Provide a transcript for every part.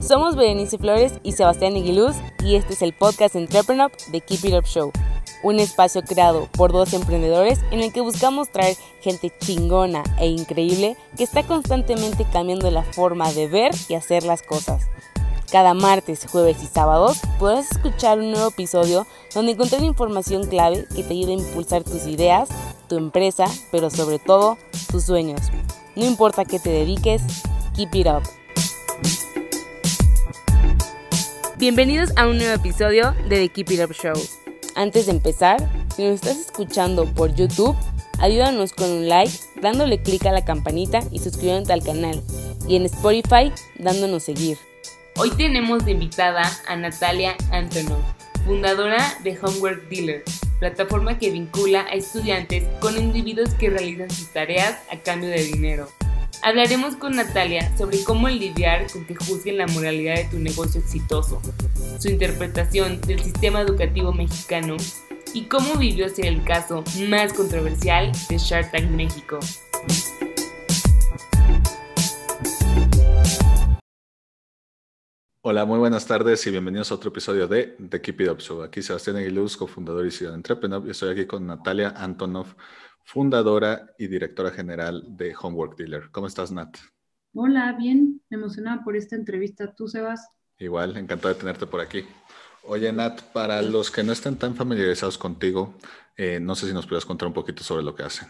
Somos Berenice Flores y Sebastián Iguiluz y este es el podcast Entrepreneur de Keep It Up Show, un espacio creado por dos emprendedores en el que buscamos traer gente chingona e increíble que está constantemente cambiando la forma de ver y hacer las cosas. Cada martes, jueves y sábados podrás escuchar un nuevo episodio donde encontrar información clave que te ayude a impulsar tus ideas, tu empresa, pero sobre todo tus sueños. No importa qué te dediques, keep it up. Bienvenidos a un nuevo episodio de The Keep It Up Show. Antes de empezar, si nos estás escuchando por YouTube, ayúdanos con un like, dándole clic a la campanita y suscribiéndote al canal. Y en Spotify, dándonos seguir. Hoy tenemos de invitada a Natalia Antonov, fundadora de Homework Dealer, plataforma que vincula a estudiantes con individuos que realizan sus tareas a cambio de dinero. Hablaremos con Natalia sobre cómo lidiar con que juzguen la moralidad de tu negocio exitoso, su interpretación del sistema educativo mexicano y cómo vivió ser el caso más controversial de Shark Tank México. Hola, muy buenas tardes y bienvenidos a otro episodio de The Keep It Up Show. Aquí Sebastián Aguiluz, cofundador y CEO de Entrepreneur, y estoy aquí con Natalia Antonov, fundadora y directora general de Homework Dealer. ¿Cómo estás, Nat? Hola, bien, emocionada por esta entrevista. ¿Tú, Sebas? Igual, encantado de tenerte por aquí. Oye, Nat, para los que no estén tan familiarizados contigo, eh, no sé si nos pudieras contar un poquito sobre lo que hacen.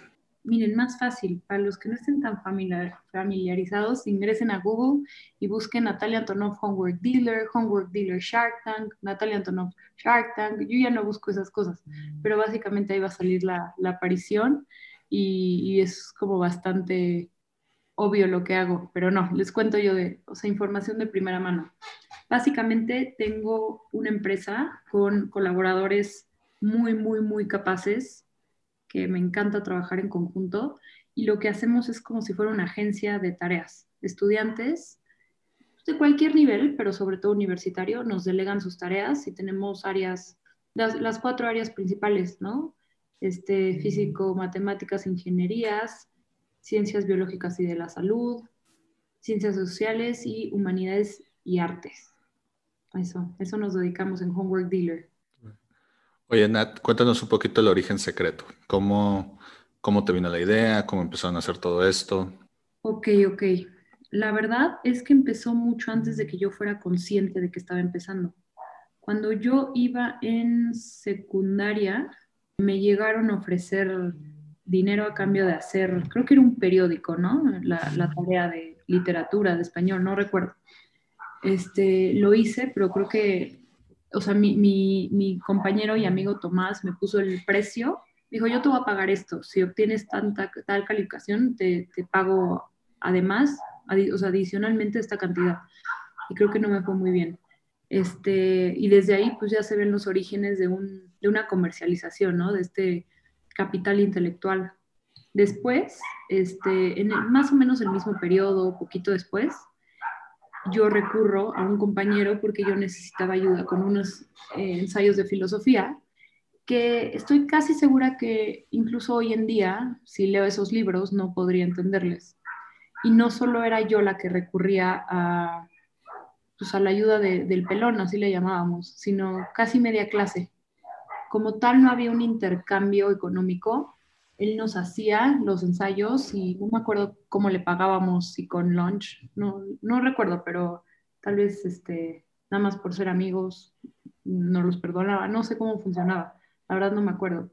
Miren, más fácil, para los que no estén tan familiarizados, ingresen a Google y busquen Natalia Antonov Homework Dealer, Homework Dealer Shark Tank, Natalia Antonov Shark Tank. Yo ya no busco esas cosas, pero básicamente ahí va a salir la, aparición y, es como bastante obvio lo que hago, pero no, les cuento yo de, o sea, información de primera mano. Básicamente tengo una empresa con colaboradores muy, muy, muy capaces que me encanta trabajar en conjunto y lo que hacemos es como si fuera una agencia de tareas. Estudiantes de cualquier nivel, pero sobre todo universitario, nos delegan sus tareas y tenemos áreas, las, cuatro áreas principales, ¿no? Este, físico, matemáticas, ingenierías, ciencias biológicas y de la salud, ciencias sociales y humanidades y artes. Eso, eso nos dedicamos en Homework Dealer. Oye, Nat, cuéntanos un poquito el origen secreto. ¿Cómo, cómo te vino la idea? ¿Cómo empezaron a hacer todo esto? Ok, ok. La verdad es que empezó mucho antes de que yo fuera consciente de que estaba empezando. Cuando yo iba en secundaria, me llegaron a ofrecer dinero a cambio de hacer, creo que era un periódico, ¿no? La, la tarea de literatura, de español, no recuerdo. Este, lo hice, pero creo que o sea, mi, mi, compañero y amigo Tomás me puso el precio, dijo, yo te voy a pagar esto, si obtienes tanta, tal calificación, te, te pago además, o sea, adicionalmente esta cantidad. Y creo que no me fue muy bien. Este, y desde ahí pues ya se ven los orígenes de, un, de una comercialización, ¿no? De este capital intelectual. Después, este, en más o menos el mismo periodo, poquito después, yo recurro a un compañero porque yo necesitaba ayuda con unos eh, ensayos de filosofía que estoy casi segura que incluso hoy en día, si leo esos libros, no podría entenderles. Y no solo era yo la que recurría a, pues a la ayuda del pelón, así le llamábamos, sino casi media clase. Como tal, no había un intercambio económico, él nos hacía los ensayos y no me acuerdo cómo le pagábamos, si con lunch, no, no recuerdo, pero tal vez este, nada más por ser amigos no los perdonaba, no sé cómo funcionaba, la verdad no me acuerdo.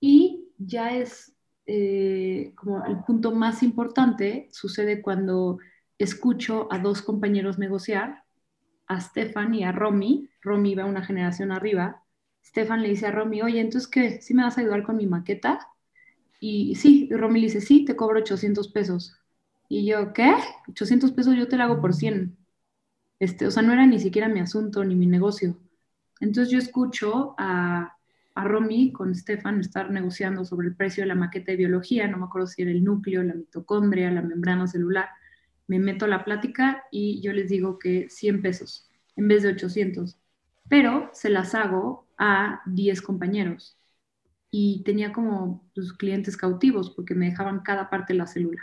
Y ya es eh, como el punto más importante, sucede cuando escucho a dos compañeros negociar, a Stefan y a Romy, Romy va una generación arriba, Stefan le dice a Romy, oye, entonces, ¿qué? ¿Sí me vas a ayudar con mi maqueta? Y sí, Romy le dice, sí, te cobro 800 pesos. Y yo, ¿qué? 800 pesos yo te lo hago por 100. Este, o sea, no era ni siquiera mi asunto ni mi negocio. Entonces yo escucho a, a Romy con Stefan estar negociando sobre el precio de la maqueta de biología, no me acuerdo si era el núcleo, la mitocondria, la membrana celular. Me meto a la plática y yo les digo que 100 pesos en vez de 800, pero se las hago a 10 compañeros y tenía como sus clientes cautivos porque me dejaban cada parte de la célula.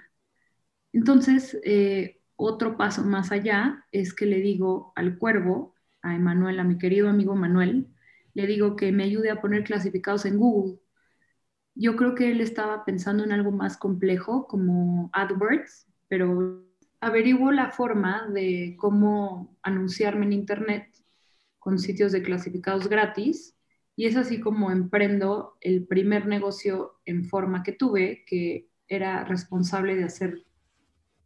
Entonces, eh, otro paso más allá es que le digo al cuervo, a Emanuel, a mi querido amigo Manuel, le digo que me ayude a poner clasificados en Google. Yo creo que él estaba pensando en algo más complejo como AdWords, pero averiguo la forma de cómo anunciarme en Internet con sitios de clasificados gratis y es así como emprendo el primer negocio en forma que tuve, que era responsable de hacer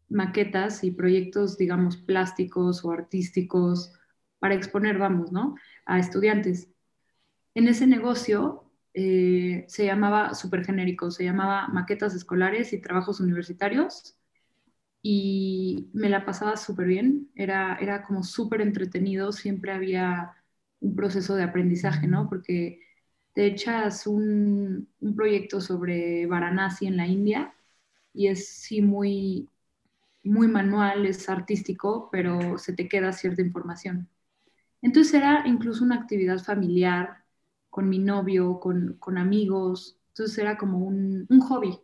maquetas y proyectos, digamos, plásticos o artísticos para exponer, vamos, ¿no? A estudiantes. En ese negocio eh, se llamaba súper genérico, se llamaba maquetas escolares y trabajos universitarios y me la pasaba súper bien, era, era como súper entretenido, siempre había un proceso de aprendizaje, ¿no? Porque te echas un, un proyecto sobre Varanasi en la India y es sí muy, muy manual, es artístico, pero se te queda cierta información. Entonces era incluso una actividad familiar con mi novio, con, con amigos, entonces era como un, un, hobby.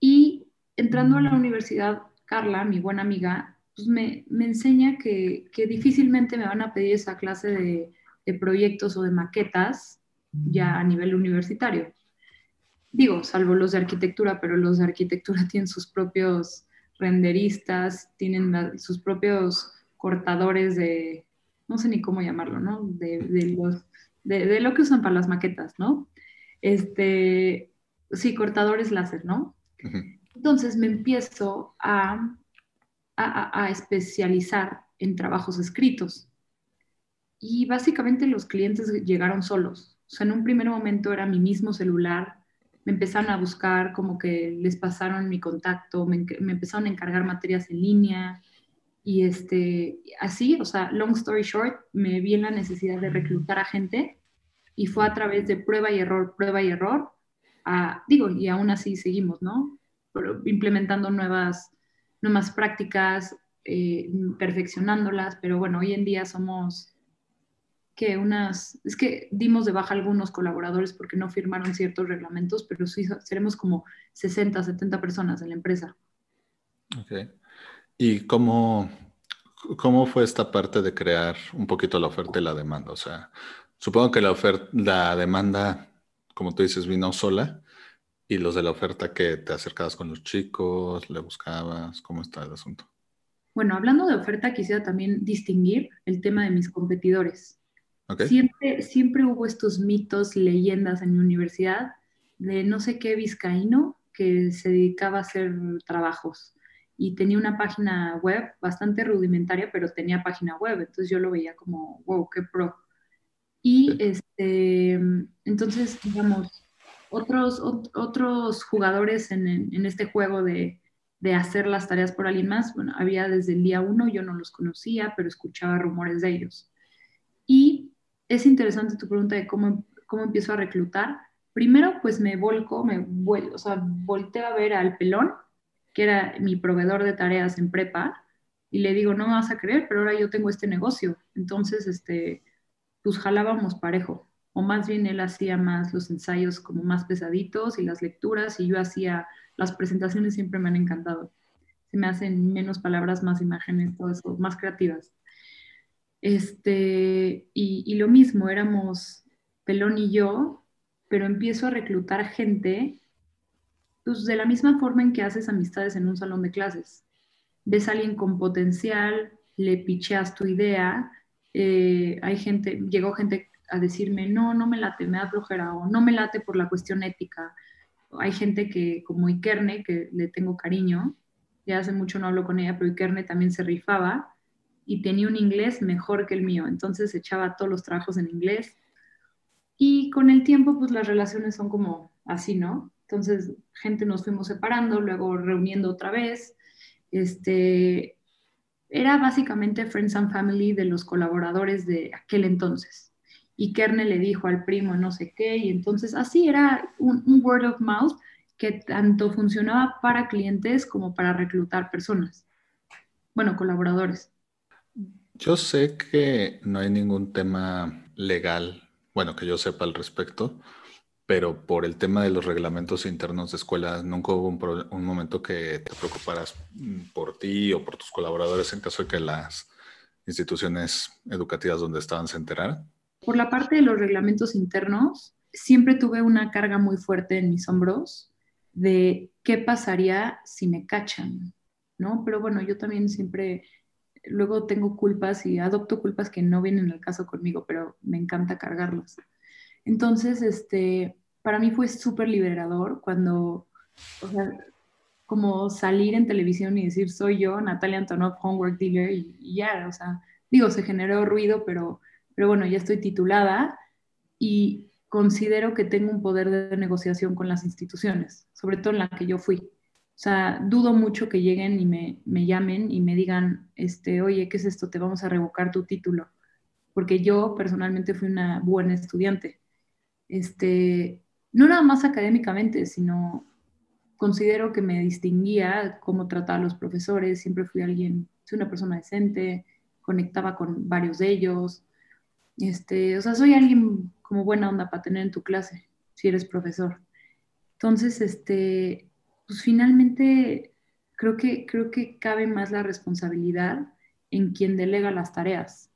Y entrando a la universidad, Carla, mi buena amiga, pues me, me enseña que, que, difícilmente me van a pedir esa clase de, de proyectos o de maquetas ya a nivel universitario. Digo, salvo los de arquitectura, pero los de arquitectura tienen sus propios renderistas, tienen sus propios cortadores de, no sé ni cómo llamarlo, ¿no? De, los, de, lo que usan para las maquetas, ¿no? Este, sí, cortadores láser, ¿no? Entonces me empiezo a, a, especializar en trabajos escritos. Y básicamente los clientes llegaron solos. O sea, en un primer momento era mi mismo celular, me empezaron a buscar, como que les pasaron mi contacto, me, empezaron a encargar materias en línea y este, así, o sea, long story short, me vi en la necesidad de reclutar a gente y fue a través de prueba y error, prueba y error, digo, y aún así seguimos, ¿no? implementando nuevas, nuevas prácticas, eh, perfeccionándolas, pero bueno, hoy en día somos que unas, es que dimos de baja algunos colaboradores porque no firmaron ciertos reglamentos, pero sí seremos como 60, 70 personas en la empresa. Ok. ¿Y cómo, cómo fue esta parte de crear un poquito la oferta y la demanda? O sea, supongo que la oferta, la demanda, como tú dices, vino sola y los de la oferta que te acercabas con los chicos, le buscabas, ¿cómo está el asunto? Bueno, hablando de oferta, quisiera también distinguir el tema de mis competidores. Siempre, siempre hubo estos mitos, leyendas en mi universidad de no sé qué vizcaíno que se dedicaba a hacer trabajos y tenía una página web bastante rudimentaria, pero tenía página web, entonces yo lo veía como, wow, qué pro. Y este, entonces, digamos, otros, otros jugadores en, este juego de, de, hacer las tareas por alguien más, bueno, había desde el día uno, yo no los conocía, pero escuchaba rumores de ellos. Y es interesante tu pregunta de cómo, cómo empiezo a reclutar. Primero, pues me volco, me vuelvo, o sea, volteo a ver al pelón, que era mi proveedor de tareas en prepa, y le digo, no me vas a creer, pero ahora yo tengo este negocio. Entonces, este, pues jalábamos parejo. O más bien él hacía más los ensayos como más pesaditos y las lecturas, y yo hacía las presentaciones, siempre me han encantado. Se me hacen menos palabras, más imágenes, todo eso, más creativas. Este, y, lo mismo, éramos Pelón y yo, pero empiezo a reclutar gente pues, de la misma forma en que haces amistades en un salón de clases. Ves a alguien con potencial, le picheas tu idea, eh, hay gente, llegó gente a decirme, no, no me late, me da flojera, o no me late por la cuestión ética. Hay gente que, como Ikerne, que le tengo cariño, ya hace mucho no hablo con ella, pero Ikerne también se rifaba, y tenía un inglés mejor que el mío, entonces echaba todos los trabajos en inglés. Y con el tiempo, pues las relaciones son como así, ¿no? Entonces, gente nos fuimos separando, luego reuniendo otra vez. Este, era básicamente Friends and Family de los colaboradores de aquel entonces. Y Kerne le dijo al primo no sé qué, y entonces así era un, un word of mouth que tanto funcionaba para clientes como para reclutar personas, bueno, colaboradores. Yo sé que no hay ningún tema legal, bueno, que yo sepa al respecto, pero por el tema de los reglamentos internos de escuela, nunca hubo un, momento que te preocuparas por ti o por tus colaboradores en caso de que las instituciones educativas donde estaban se enteraran. Por la parte de los reglamentos internos, siempre tuve una carga muy fuerte en mis hombros de qué pasaría si me cachan, ¿no? Pero bueno, yo también siempre, luego tengo culpas y adopto culpas que no vienen al caso conmigo, pero me encanta cargarlas. Entonces, este, para mí fue súper liberador cuando, o sea, como salir en televisión y decir, soy yo, Natalia Antonov, Homework Dealer, y, ya, o sea, digo, se generó ruido, pero, pero bueno, ya estoy titulada y considero que tengo un poder de negociación con las instituciones, sobre todo en la que yo fui. O sea, dudo mucho que lleguen y me, me llamen y me digan, este, oye, ¿qué es esto? Te vamos a revocar tu título. Porque yo personalmente fui una buena estudiante este, no nada más académicamente, sino considero que me distinguía cómo trataba a los profesores, siempre fui alguien, soy una persona decente, conectaba con varios de ellos, este, o sea, soy alguien como buena onda para tener en tu clase, si eres profesor. Entonces, este, pues finalmente creo que, creo que cabe más la responsabilidad en quien delega las tareas,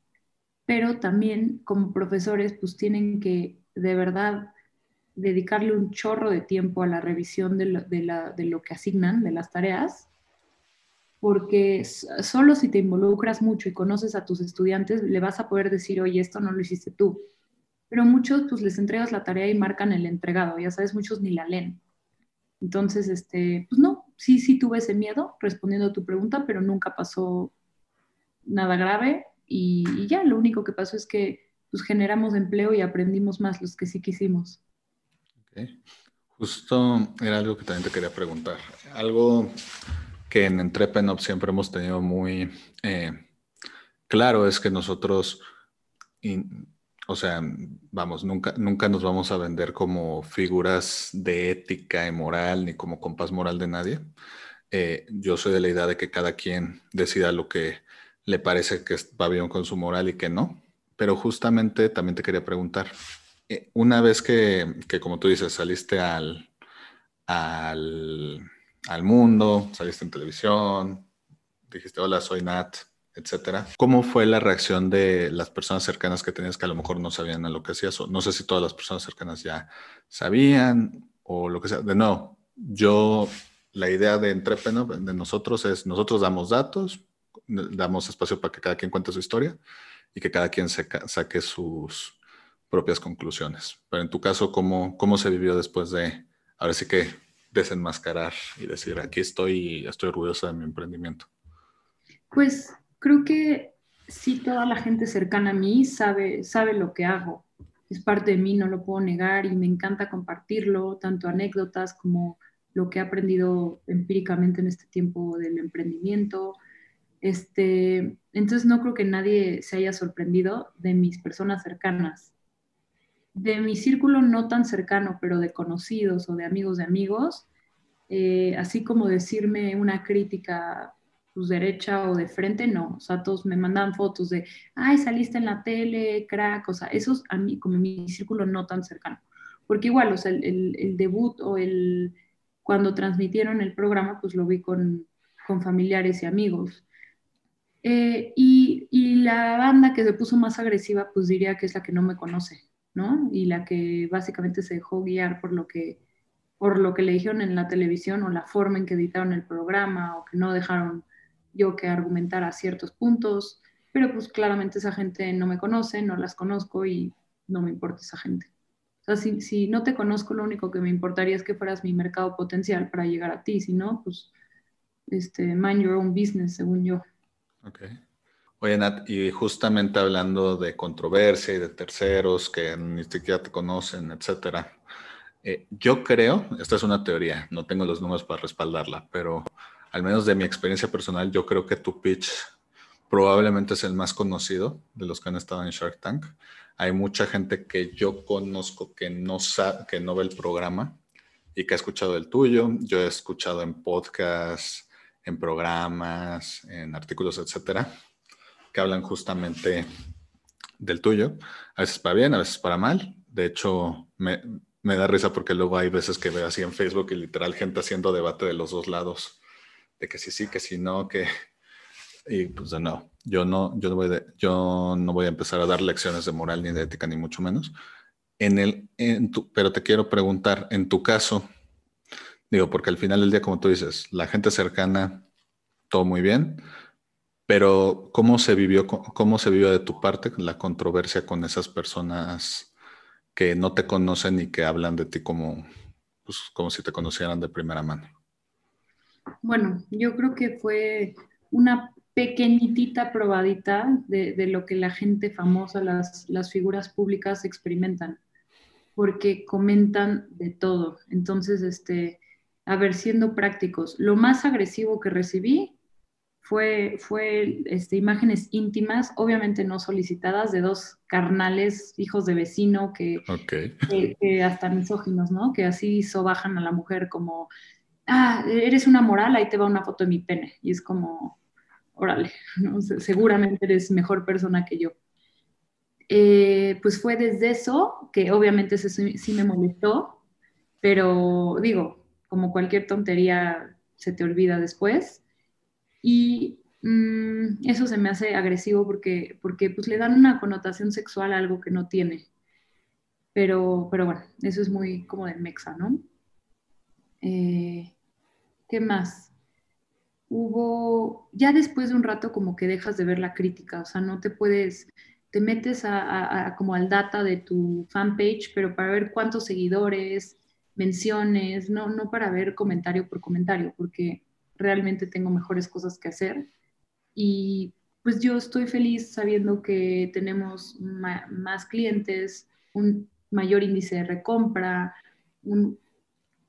pero también como profesores, pues tienen que de verdad dedicarle un chorro de tiempo a la revisión de lo, que asignan, de las tareas, porque solo si te involucras mucho y conoces a tus estudiantes, le vas a poder decir, oye, esto no lo hiciste tú. Pero muchos, pues les entregas la tarea y marcan el entregado, ya sabes, muchos ni la leen. Entonces, este, pues no, sí, sí tuve ese miedo respondiendo a tu pregunta, pero nunca pasó nada grave y, y ya, lo único que pasó es que pues generamos empleo y aprendimos más los que sí quisimos. Justo era algo que también te quería preguntar. Algo que en Entrepenop siempre hemos tenido muy eh, claro es que nosotros, o sea, vamos, nunca, nunca nos vamos a vender como figuras de ética y moral ni como compás moral de nadie. Eh, yo soy de la idea de que cada quien decida lo que le parece que va bien con su moral y que no. Pero justamente también te quería preguntar, eh, una vez que, como tú dices, saliste al, al, mundo, saliste en televisión, dijiste, hola, soy Nat, etcétera. ¿Cómo fue la reacción de las personas cercanas que tenías que a lo mejor no sabían a lo que hacías? O no sé si todas las personas cercanas ya sabían o lo que sea. De no, yo, la idea de Entrepreneur, de nosotros es, nosotros damos datos, damos espacio para que cada quien cuente su historia y que cada quien saque sus propias conclusiones. Pero en tu caso, ¿cómo, ¿cómo se vivió después de, ahora sí que desenmascarar y decir, aquí estoy estoy orgullosa de mi emprendimiento? Pues creo que sí, toda la gente cercana a mí sabe, sabe lo que hago. Es parte de mí, no lo puedo negar y me encanta compartirlo, tanto anécdotas como lo que he aprendido empíricamente en este tiempo del emprendimiento, este, entonces no creo que nadie se haya sorprendido de mis personas cercanas. De mi círculo no tan cercano, pero de conocidos o de amigos de amigos, eh, así como decirme una crítica pues derecha o de frente, no. O sea, todos me mandaban fotos de, ay, saliste en la tele, crack, o sea, esos a mí, como mi círculo no tan cercano. Porque igual, o sea, el, debut o el, cuando transmitieron el programa, pues lo vi con, con familiares y amigos. Eh, y, la banda que se puso más agresiva, pues diría que es la que no me conoce, ¿no? Y la que básicamente se dejó guiar por lo que, por lo que le dijeron en la televisión o la forma en que editaron el programa o que no dejaron yo que argumentara ciertos puntos, pero pues claramente esa gente no me conoce, no las conozco y no me importa esa gente. O sea, si, si no te conozco, lo único que me importaría es que fueras mi mercado potencial para llegar a ti, si no, pues, este, mind your own business, según yo. Ok. Oye, Nat, y justamente hablando de controversia y de terceros que ni siquiera te conocen, etcétera, eh, yo creo, esta es una teoría, no tengo los números para respaldarla, pero al menos de mi experiencia personal, yo creo que tu pitch probablemente es el más conocido de los que han estado en Shark Tank. Hay mucha gente que yo conozco que no, que no ve el programa y que ha escuchado el tuyo. Yo he escuchado en podcasts en programas, en artículos, etcétera, que hablan justamente del tuyo. A veces para bien, a veces para mal. De hecho, me, da risa porque luego hay veces que veo así en Facebook y literal gente haciendo debate de los dos lados, de que sí, sí, que sí, no, que... Y pues no, yo no, yo no, voy, yo no voy a empezar a dar lecciones de moral ni de ética, ni mucho menos. En el, en tu, pero te quiero preguntar, en tu caso, digo, porque al final del día, como tú dices, la gente cercana, todo muy bien, pero ¿cómo se vivió, cómo se vivió de tu parte la controversia con esas personas que no te conocen y que hablan de ti como, pues, como si te conocieran de primera mano? Bueno, yo creo que fue una pequeñitita probadita de, de lo que la gente famosa, las, las figuras públicas experimentan, porque comentan de todo. Entonces, este, a ver, siendo prácticos, lo más agresivo que recibí fue, fue este, imágenes íntimas, obviamente no solicitadas, de dos carnales, hijos de vecino, que, que, hasta misóginos, ¿no? Que así sobajan a la mujer como, ah, eres una moral, ahí te va una foto de mi pene. Y es como, órale, ¿no? seguramente eres mejor persona que yo. Eh, pues fue desde eso, que obviamente eso sí me molestó, pero digo, como cualquier tontería se te olvida después. Y mm, eso se me hace agresivo porque, porque pues, le dan una connotación sexual a algo que no tiene. Pero, pero bueno, eso es muy como de mexa, ¿no? Eh, ¿Qué más? Hubo, ya después de un rato como que dejas de ver la crítica, o sea, no te puedes, te metes a, como al data de tu fanpage, pero para ver cuántos seguidores, menciones, no, no para ver comentario por comentario, porque realmente tengo mejores cosas que hacer. Y pues yo estoy feliz sabiendo que tenemos más clientes, un mayor índice de recompra, un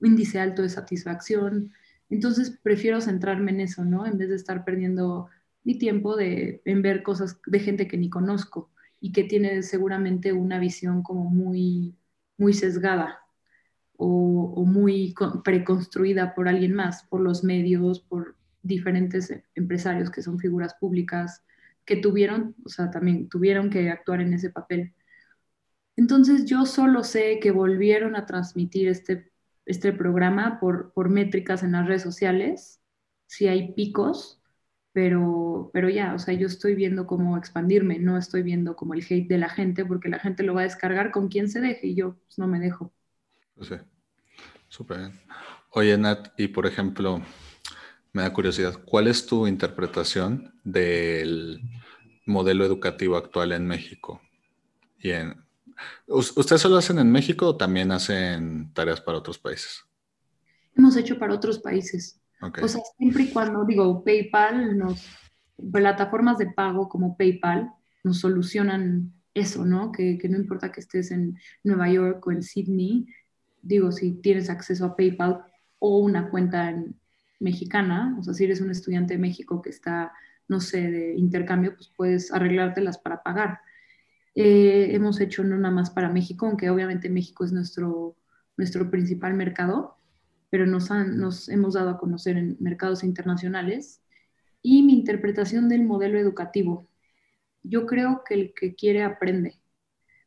índice alto de satisfacción. Entonces prefiero centrarme en eso, ¿no? En vez de estar perdiendo mi tiempo de, en ver cosas de gente que ni conozco y que tiene seguramente una visión como muy, muy sesgada o, muy preconstruida por alguien más, por los medios, por diferentes empresarios que son figuras públicas que tuvieron, o sea, también tuvieron que actuar en ese papel. Entonces yo solo sé que volvieron a transmitir este, este programa por, por métricas en las redes sociales, si hay picos, pero, pero ya, o sea, yo estoy viendo cómo expandirme, no estoy viendo como el hate de la gente, porque la gente lo va a descargar con quien se deje y yo pues, no me dejo. Sí, súper bien. Oye, Nat, y por ejemplo, me da curiosidad, ¿cuál es tu interpretación del modelo educativo actual en México? Y en, ¿Ustedes solo hacen en México o también hacen tareas para otros países? Hemos hecho para otros países. O sea, siempre y cuando, digo, PayPal, nos, plataformas de pago como PayPal nos solucionan eso, ¿no? Que, que no importa que estés en Nueva York o en Sydney, digo, si tienes acceso a PayPal o una cuenta mexicana, o sea, si eres un estudiante de México que está, no sé, de intercambio, pues puedes arreglártelas para pagar. Eh, hemos hecho no nada más para México, aunque obviamente México es nuestro, nuestro principal mercado, pero nos, han, nos hemos dado a conocer en mercados internacionales. Y mi interpretación del modelo educativo. Yo creo que el que quiere aprende.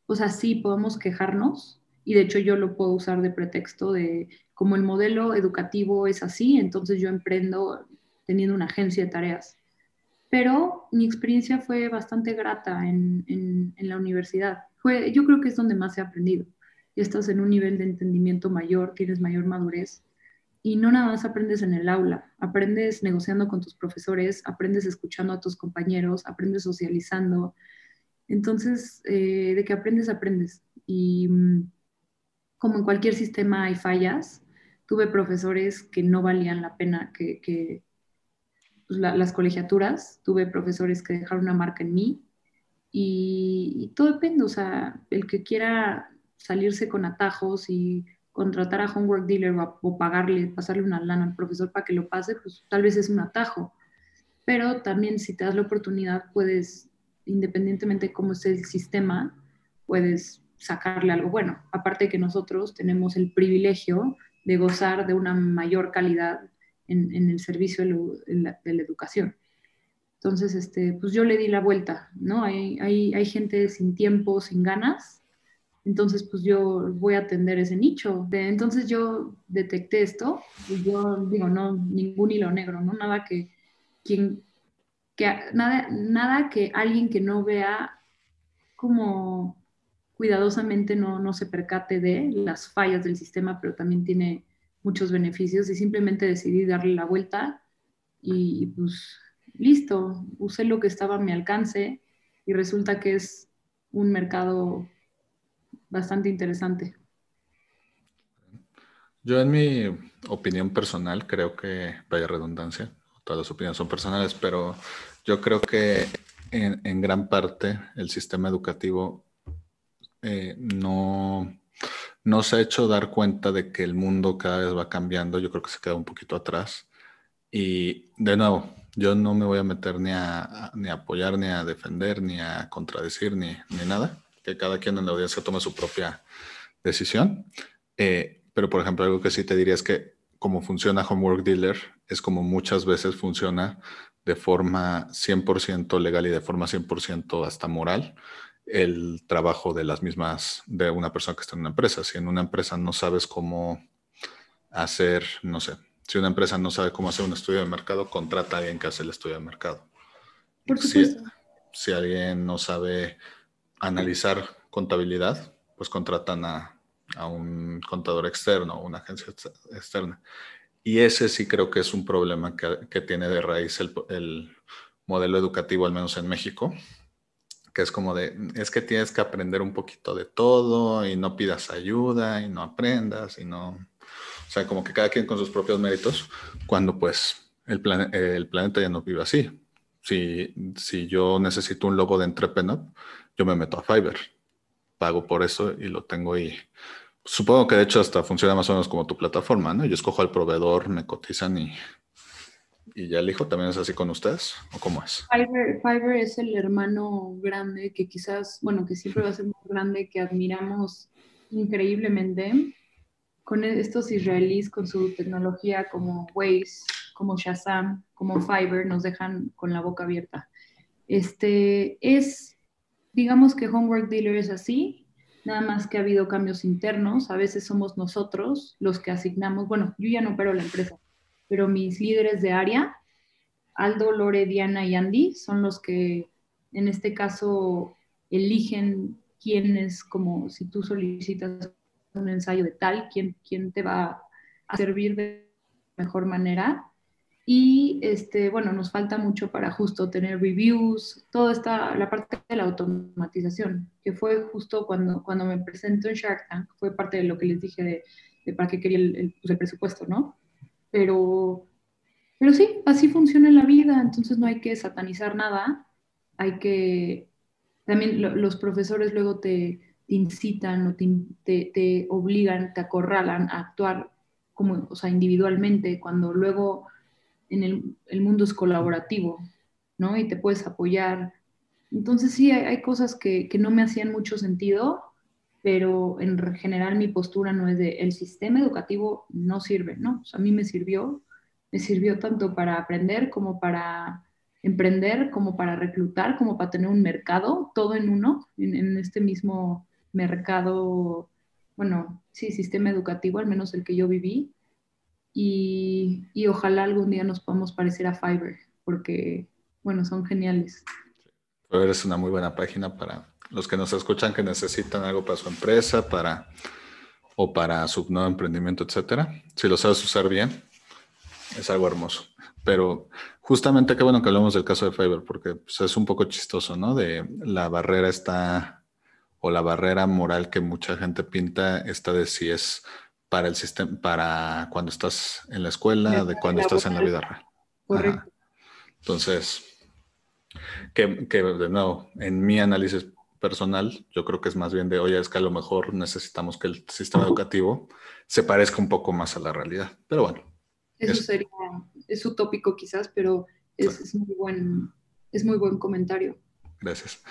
O sea, sí podemos quejarnos, y de hecho yo lo puedo usar de pretexto de como el modelo educativo es así, entonces yo emprendo teniendo una agencia de tareas. Pero mi experiencia fue bastante grata en, en, la universidad. Fue, yo creo que es donde más he aprendido. Ya estás en un nivel de entendimiento mayor, tienes mayor madurez y no nada más aprendes en el aula, aprendes negociando con tus profesores, aprendes escuchando a tus compañeros, aprendes socializando. Entonces, eh, de que aprendes, aprendes. Y mm, como en cualquier sistema hay fallas, tuve profesores que no valían la pena que, pues, las colegiaturas, tuve profesores que dejaron una marca en mí. Y, todo depende, o sea, el que quiera salirse con atajos y contratar a Homework Dealer o, pagarle, pasarle una lana al profesor para que lo pase, pues tal vez es un atajo. Pero también si te das la oportunidad, puedes, independientemente de cómo es el sistema, puedes sacarle algo bueno. Aparte que nosotros tenemos el privilegio de gozar de una mayor calidad en, el servicio de, la, educación. Entonces, este, pues yo le di la vuelta, ¿no? Hay, hay, hay, gente sin tiempo, sin ganas, entonces pues yo voy a atender ese nicho. Entonces yo detecté esto y yo digo, no, ningún hilo negro, ¿no? Nada que quien, que nada, nada que alguien que no vea como cuidadosamente no, no se percate de las fallas del sistema, pero también tiene muchos beneficios y simplemente decidí darle la vuelta y pues listo, usé lo que estaba a mi alcance y resulta que es un mercado bastante interesante. Yo en mi opinión personal creo que, vaya redundancia, todas las opiniones son personales, pero yo creo que en, gran parte el sistema educativo eh, no, no se ha hecho dar cuenta de que el mundo cada vez va cambiando. Yo creo que se queda un poquito atrás. Y de nuevo, yo no me voy a meter ni a, ni apoyar, ni a defender, ni a contradecir, ni, ni nada que cada quien en la audiencia tome su propia decisión. Eh, pero, por ejemplo, algo que sí te diría es que como funciona Homework Dealer es como muchas veces funciona de forma 100% legal y de forma 100% hasta moral el trabajo de las mismas, de una persona que está en una empresa. Si en una empresa no sabes cómo hacer, no sé, si una empresa no sabe cómo hacer un estudio de mercado, contrata a alguien que hace el estudio de mercado. Por. Si, si alguien no sabe analizar contabilidad, pues contratan a, un contador externo o una agencia externa. Y ese sí creo que es un problema que, tiene de raíz el, modelo educativo, al menos en México, que es como de, es que tienes que aprender un poquito de todo y no pidas ayuda y no aprendas y no, o sea, como que cada quien con sus propios méritos, cuando pues el, el planeta ya no vive así. Si, si yo necesito un logo de Entrepreneur, yo me meto a Fiverr, pago por eso y lo tengo ahí. Supongo que de hecho hasta funciona más o menos como tu plataforma, ¿no? Yo escojo al proveedor, me cotizan y, y ya elijo. ¿También es así con ustedes o cómo es? Fiverr, es el hermano grande que quizás, bueno, que siempre va a ser más grande, que admiramos increíblemente con estos israelíes, con su tecnología como Waze, como Shazam, como Fiverr, nos dejan con la boca abierta. Este es digamos que Homework Dealer es así, nada más que ha habido cambios internos, a veces somos nosotros los que asignamos, bueno, yo ya no opero la empresa, pero mis líderes de área, Aldo, Lore, Diana y Andy, son los que en este caso eligen quién es como si tú solicitas un ensayo de tal, quién, quién te va a servir de mejor manera y este, bueno, nos falta mucho para justo tener reviews, toda esta, la parte de la automatización, que fue justo cuando, cuando me presento en Shark Tank, fue parte de lo que les dije de, de para qué quería el, el, pues el, presupuesto, ¿no? Pero, pero sí, así funciona la vida, entonces no hay que satanizar nada, hay que, también lo, los profesores luego te, te incitan o te, te, te, obligan, te acorralan a actuar como, o sea, individualmente, cuando luego en el, el, mundo es colaborativo, ¿no? Y te puedes apoyar. Entonces sí, hay, hay cosas que, que, no me hacían mucho sentido, pero en general mi postura no es de el sistema educativo no sirve, ¿no? O sea, a mí me sirvió, me sirvió tanto para aprender como para emprender, como para reclutar, como para tener un mercado, todo en uno, en, en este mismo mercado, bueno, sí, sistema educativo, al menos el que yo viví, y, y, ojalá algún día nos podamos parecer a Fiverr, porque, bueno, son geniales. Fiverr es una muy buena página para los que nos escuchan que necesitan algo para su empresa, para o para su nuevo emprendimiento, etcétera. Si lo sabes usar bien, es algo hermoso. Pero justamente qué bueno que hablamos del caso de Fiverr, porque pues, es un poco chistoso, ¿no? De la barrera está, o la barrera moral que mucha gente pinta está de si es para el sistema, para cuando estás en la escuela, de cuando estás en la vida real. Entonces, que, que, de nuevo, en mi análisis personal, yo creo que es más bien de, oye, es que a lo mejor necesitamos que el sistema educativo se parezca un poco más a la realidad. Pero bueno. Eso es, sería, es utópico quizás, pero es, es, muy buen, es muy buen comentario. Gracias.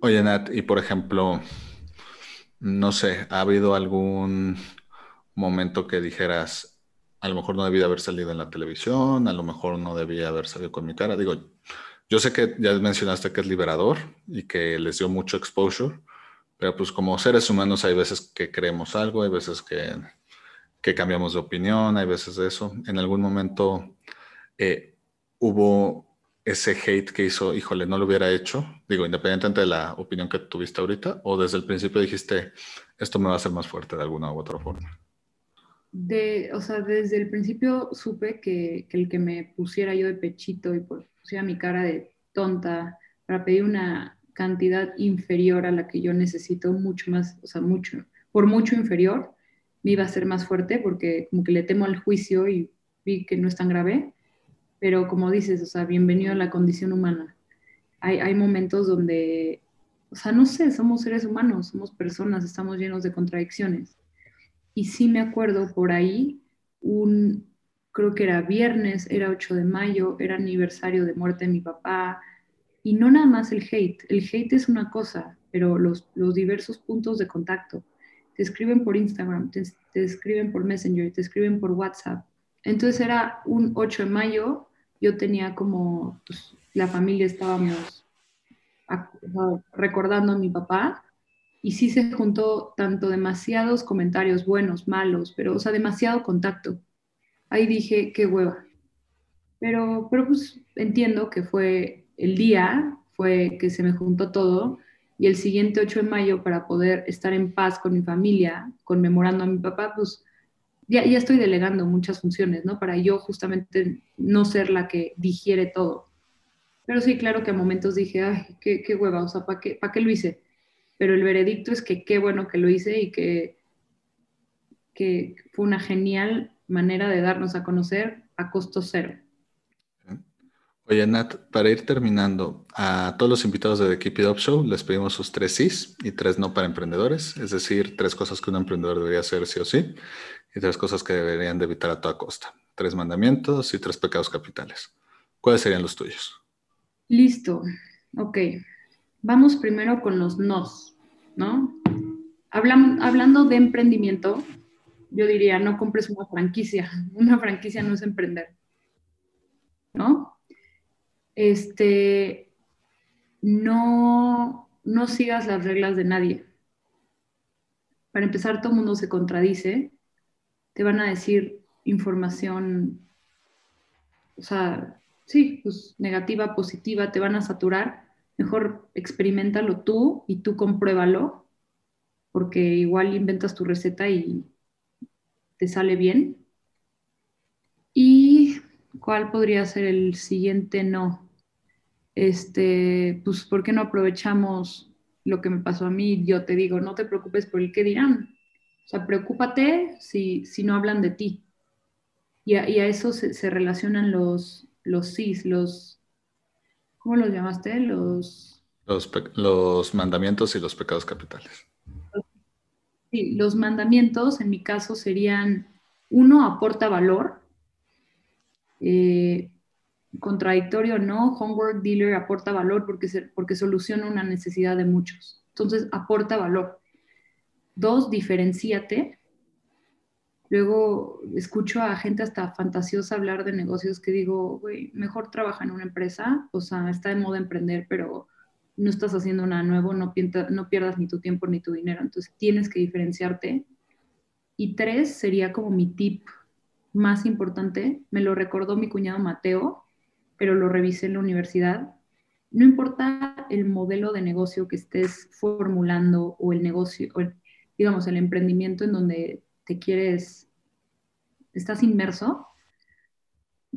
Oye, Nat, y por ejemplo, no sé, ¿ha habido algún momento que dijeras, a lo mejor no debía haber salido en la televisión, a lo mejor no debía haber salido con mi cara? Digo, yo sé que ya mencionaste que es liberador y que les dio mucho exposure, Pero pues como seres humanos hay veces que creemos algo, hay veces que, que cambiamos de opinión, hay veces de eso. En algún momento eh, hubo ese hate que hizo, híjole, no lo hubiera hecho, digo, independientemente de la opinión que tuviste ahorita, o desde el principio dijiste, esto me va a hacer más fuerte de alguna u otra forma? De, o sea, desde el principio supe que, que el que me pusiera yo de pechito y pusiera mi cara de tonta para pedir una cantidad inferior a la que yo necesito, mucho más, o sea, mucho, por mucho inferior, me iba a ser más fuerte porque como que le temo al juicio y vi que no es tan grave pero como dices, o sea, bienvenido a la condición humana. Hay, hay momentos donde, o sea, no sé, somos seres humanos, somos personas, estamos llenos de contradicciones. Y sí me acuerdo por ahí, un, creo que era viernes, era 8 de mayo, era aniversario de muerte de mi papá, y no nada más el hate, el hate es una cosa, pero los, los diversos puntos de contacto. Te escriben por Instagram, te, te escriben por Messenger, te escriben por WhatsApp. Entonces era un 8 de mayo yo tenía como, pues, la familia estábamos recordando a mi papá y sí se juntó tanto demasiados comentarios buenos, malos, pero, o sea, demasiado contacto. Ahí dije, qué hueva. Pero, pero pues entiendo que fue el día, fue que se me juntó todo y el siguiente 8 de mayo para poder estar en paz con mi familia, conmemorando a mi papá, pues ya, ya estoy delegando muchas funciones, ¿no? Para yo justamente no ser la que digiere todo. Pero sí, claro que a momentos dije, ay, qué, qué hueva, o sea, ¿para qué, ¿para qué lo hice? Pero el veredicto es que qué bueno que lo hice y que, que fue una genial manera de darnos a conocer a costo cero. Oye, Nat, para ir terminando, a todos los invitados de The Keep It Up Show les pedimos sus tres sís y tres no para emprendedores, es decir, tres cosas que un emprendedor debería hacer sí o sí y tres cosas que deberían de evitar a toda costa. Tres mandamientos y tres pecados capitales. ¿Cuáles serían los tuyos? Listo. Ok. Vamos primero con los nos, ¿no? hablando de emprendimiento, yo diría, no compres una franquicia. Una franquicia no es emprender, ¿no? Este, no, no sigas las reglas de nadie. Para empezar, todo mundo se contradice te van a decir información, o sea, sí, pues negativa, positiva, te van a saturar. Mejor experimentalo tú y tú compruébalo, porque igual inventas tu receta y te sale bien. ¿Y cuál podría ser el siguiente no? Este, pues, ¿por qué no aprovechamos lo que me pasó a mí? Yo te digo, no te preocupes por el que dirán. O sea, preocúpate si, si no hablan de ti. Y a, y a eso se, relacionan los, los CIS, los, ¿cómo los llamaste? Los... Los, los mandamientos y los pecados capitales. Los mandamientos en mi caso serían, uno, aporta valor. Eh, contradictorio no, Homework Dealer aporta valor porque, porque soluciona una necesidad de muchos. Entonces, aporta valor. Dos, diferenciate. Luego escucho a gente hasta fantasiosa hablar de negocios que digo, güey, mejor trabaja en una empresa, o sea, está de moda emprender, pero no estás haciendo nada nuevo, no, no pierdas ni tu tiempo ni tu dinero, entonces tienes que diferenciarte. Y tres, sería como mi tip más importante, me lo recordó mi cuñado Mateo, pero lo revisé en la universidad. No importa el modelo de negocio que estés formulando o el negocio, o digamos, el emprendimiento en donde te quieres, estás inmerso,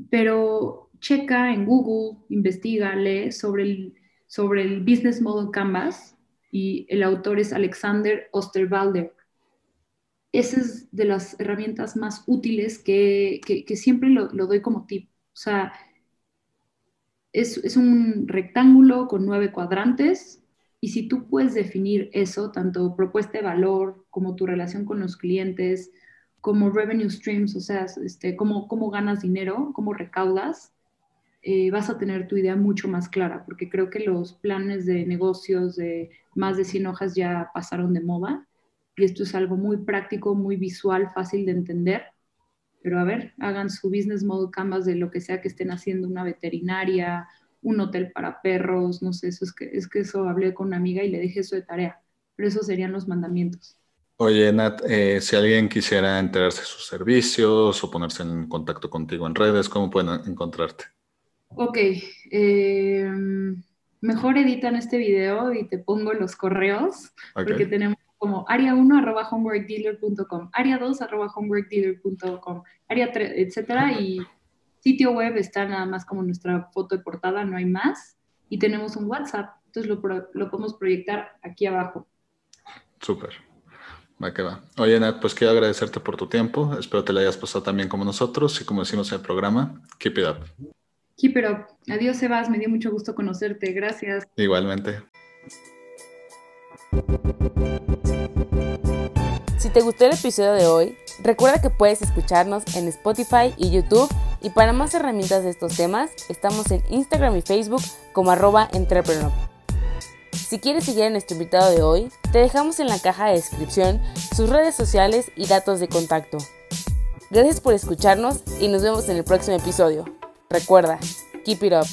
pero checa en Google, investiga, lee sobre el, sobre el Business Model Canvas y el autor es Alexander Osterwalder. Esa es de las herramientas más útiles que, que, siempre lo, lo, doy como tip. O sea, es, es un rectángulo con nueve cuadrantes y si tú puedes definir eso, tanto propuesta de valor como tu relación con los clientes, como revenue streams, o sea, este, cómo, cómo ganas dinero, cómo recaudas, eh, vas a tener tu idea mucho más clara, porque creo que los planes de negocios de más de 100 hojas ya pasaron de moda y esto es algo muy práctico, muy visual, fácil de entender. Pero a ver, hagan su business model canvas de lo que sea que estén haciendo, una veterinaria, un hotel para perros, no sé, eso es que, es que eso hablé con una amiga y le dije eso de tarea. pero esos serían los mandamientos. Oye, Nat, eh, si alguien quisiera enterarse de sus servicios o ponerse en contacto contigo en redes, ¿cómo pueden encontrarte? Ok, eh, mejor editan este video y te pongo los correos, porque tenemos como área1 arroba homeworkdealer.com, área2 arroba homeworkdealer.com, área 3, etcétera, y sitio web está nada más como nuestra foto de portada, no hay más, y tenemos un WhatsApp, entonces lo, lo podemos proyectar aquí abajo. Súper. Va que va. Oye, Nat, pues quiero agradecerte por tu tiempo. Espero te la hayas pasado también como nosotros y como decimos en el programa, keep it up. Keep it up. Adiós, Sebas. Me dio mucho gusto conocerte. Gracias. Igualmente. Si te gustó el episodio de hoy, recuerda que puedes escucharnos en Spotify y YouTube y para más herramientas de estos temas, estamos en Instagram y Facebook como arroba entrepreneur. Si quieres seguir a nuestro invitado de hoy, te dejamos en la caja de descripción sus redes sociales y datos de contacto. Gracias por escucharnos y nos vemos en el próximo episodio. Recuerda, keep it up.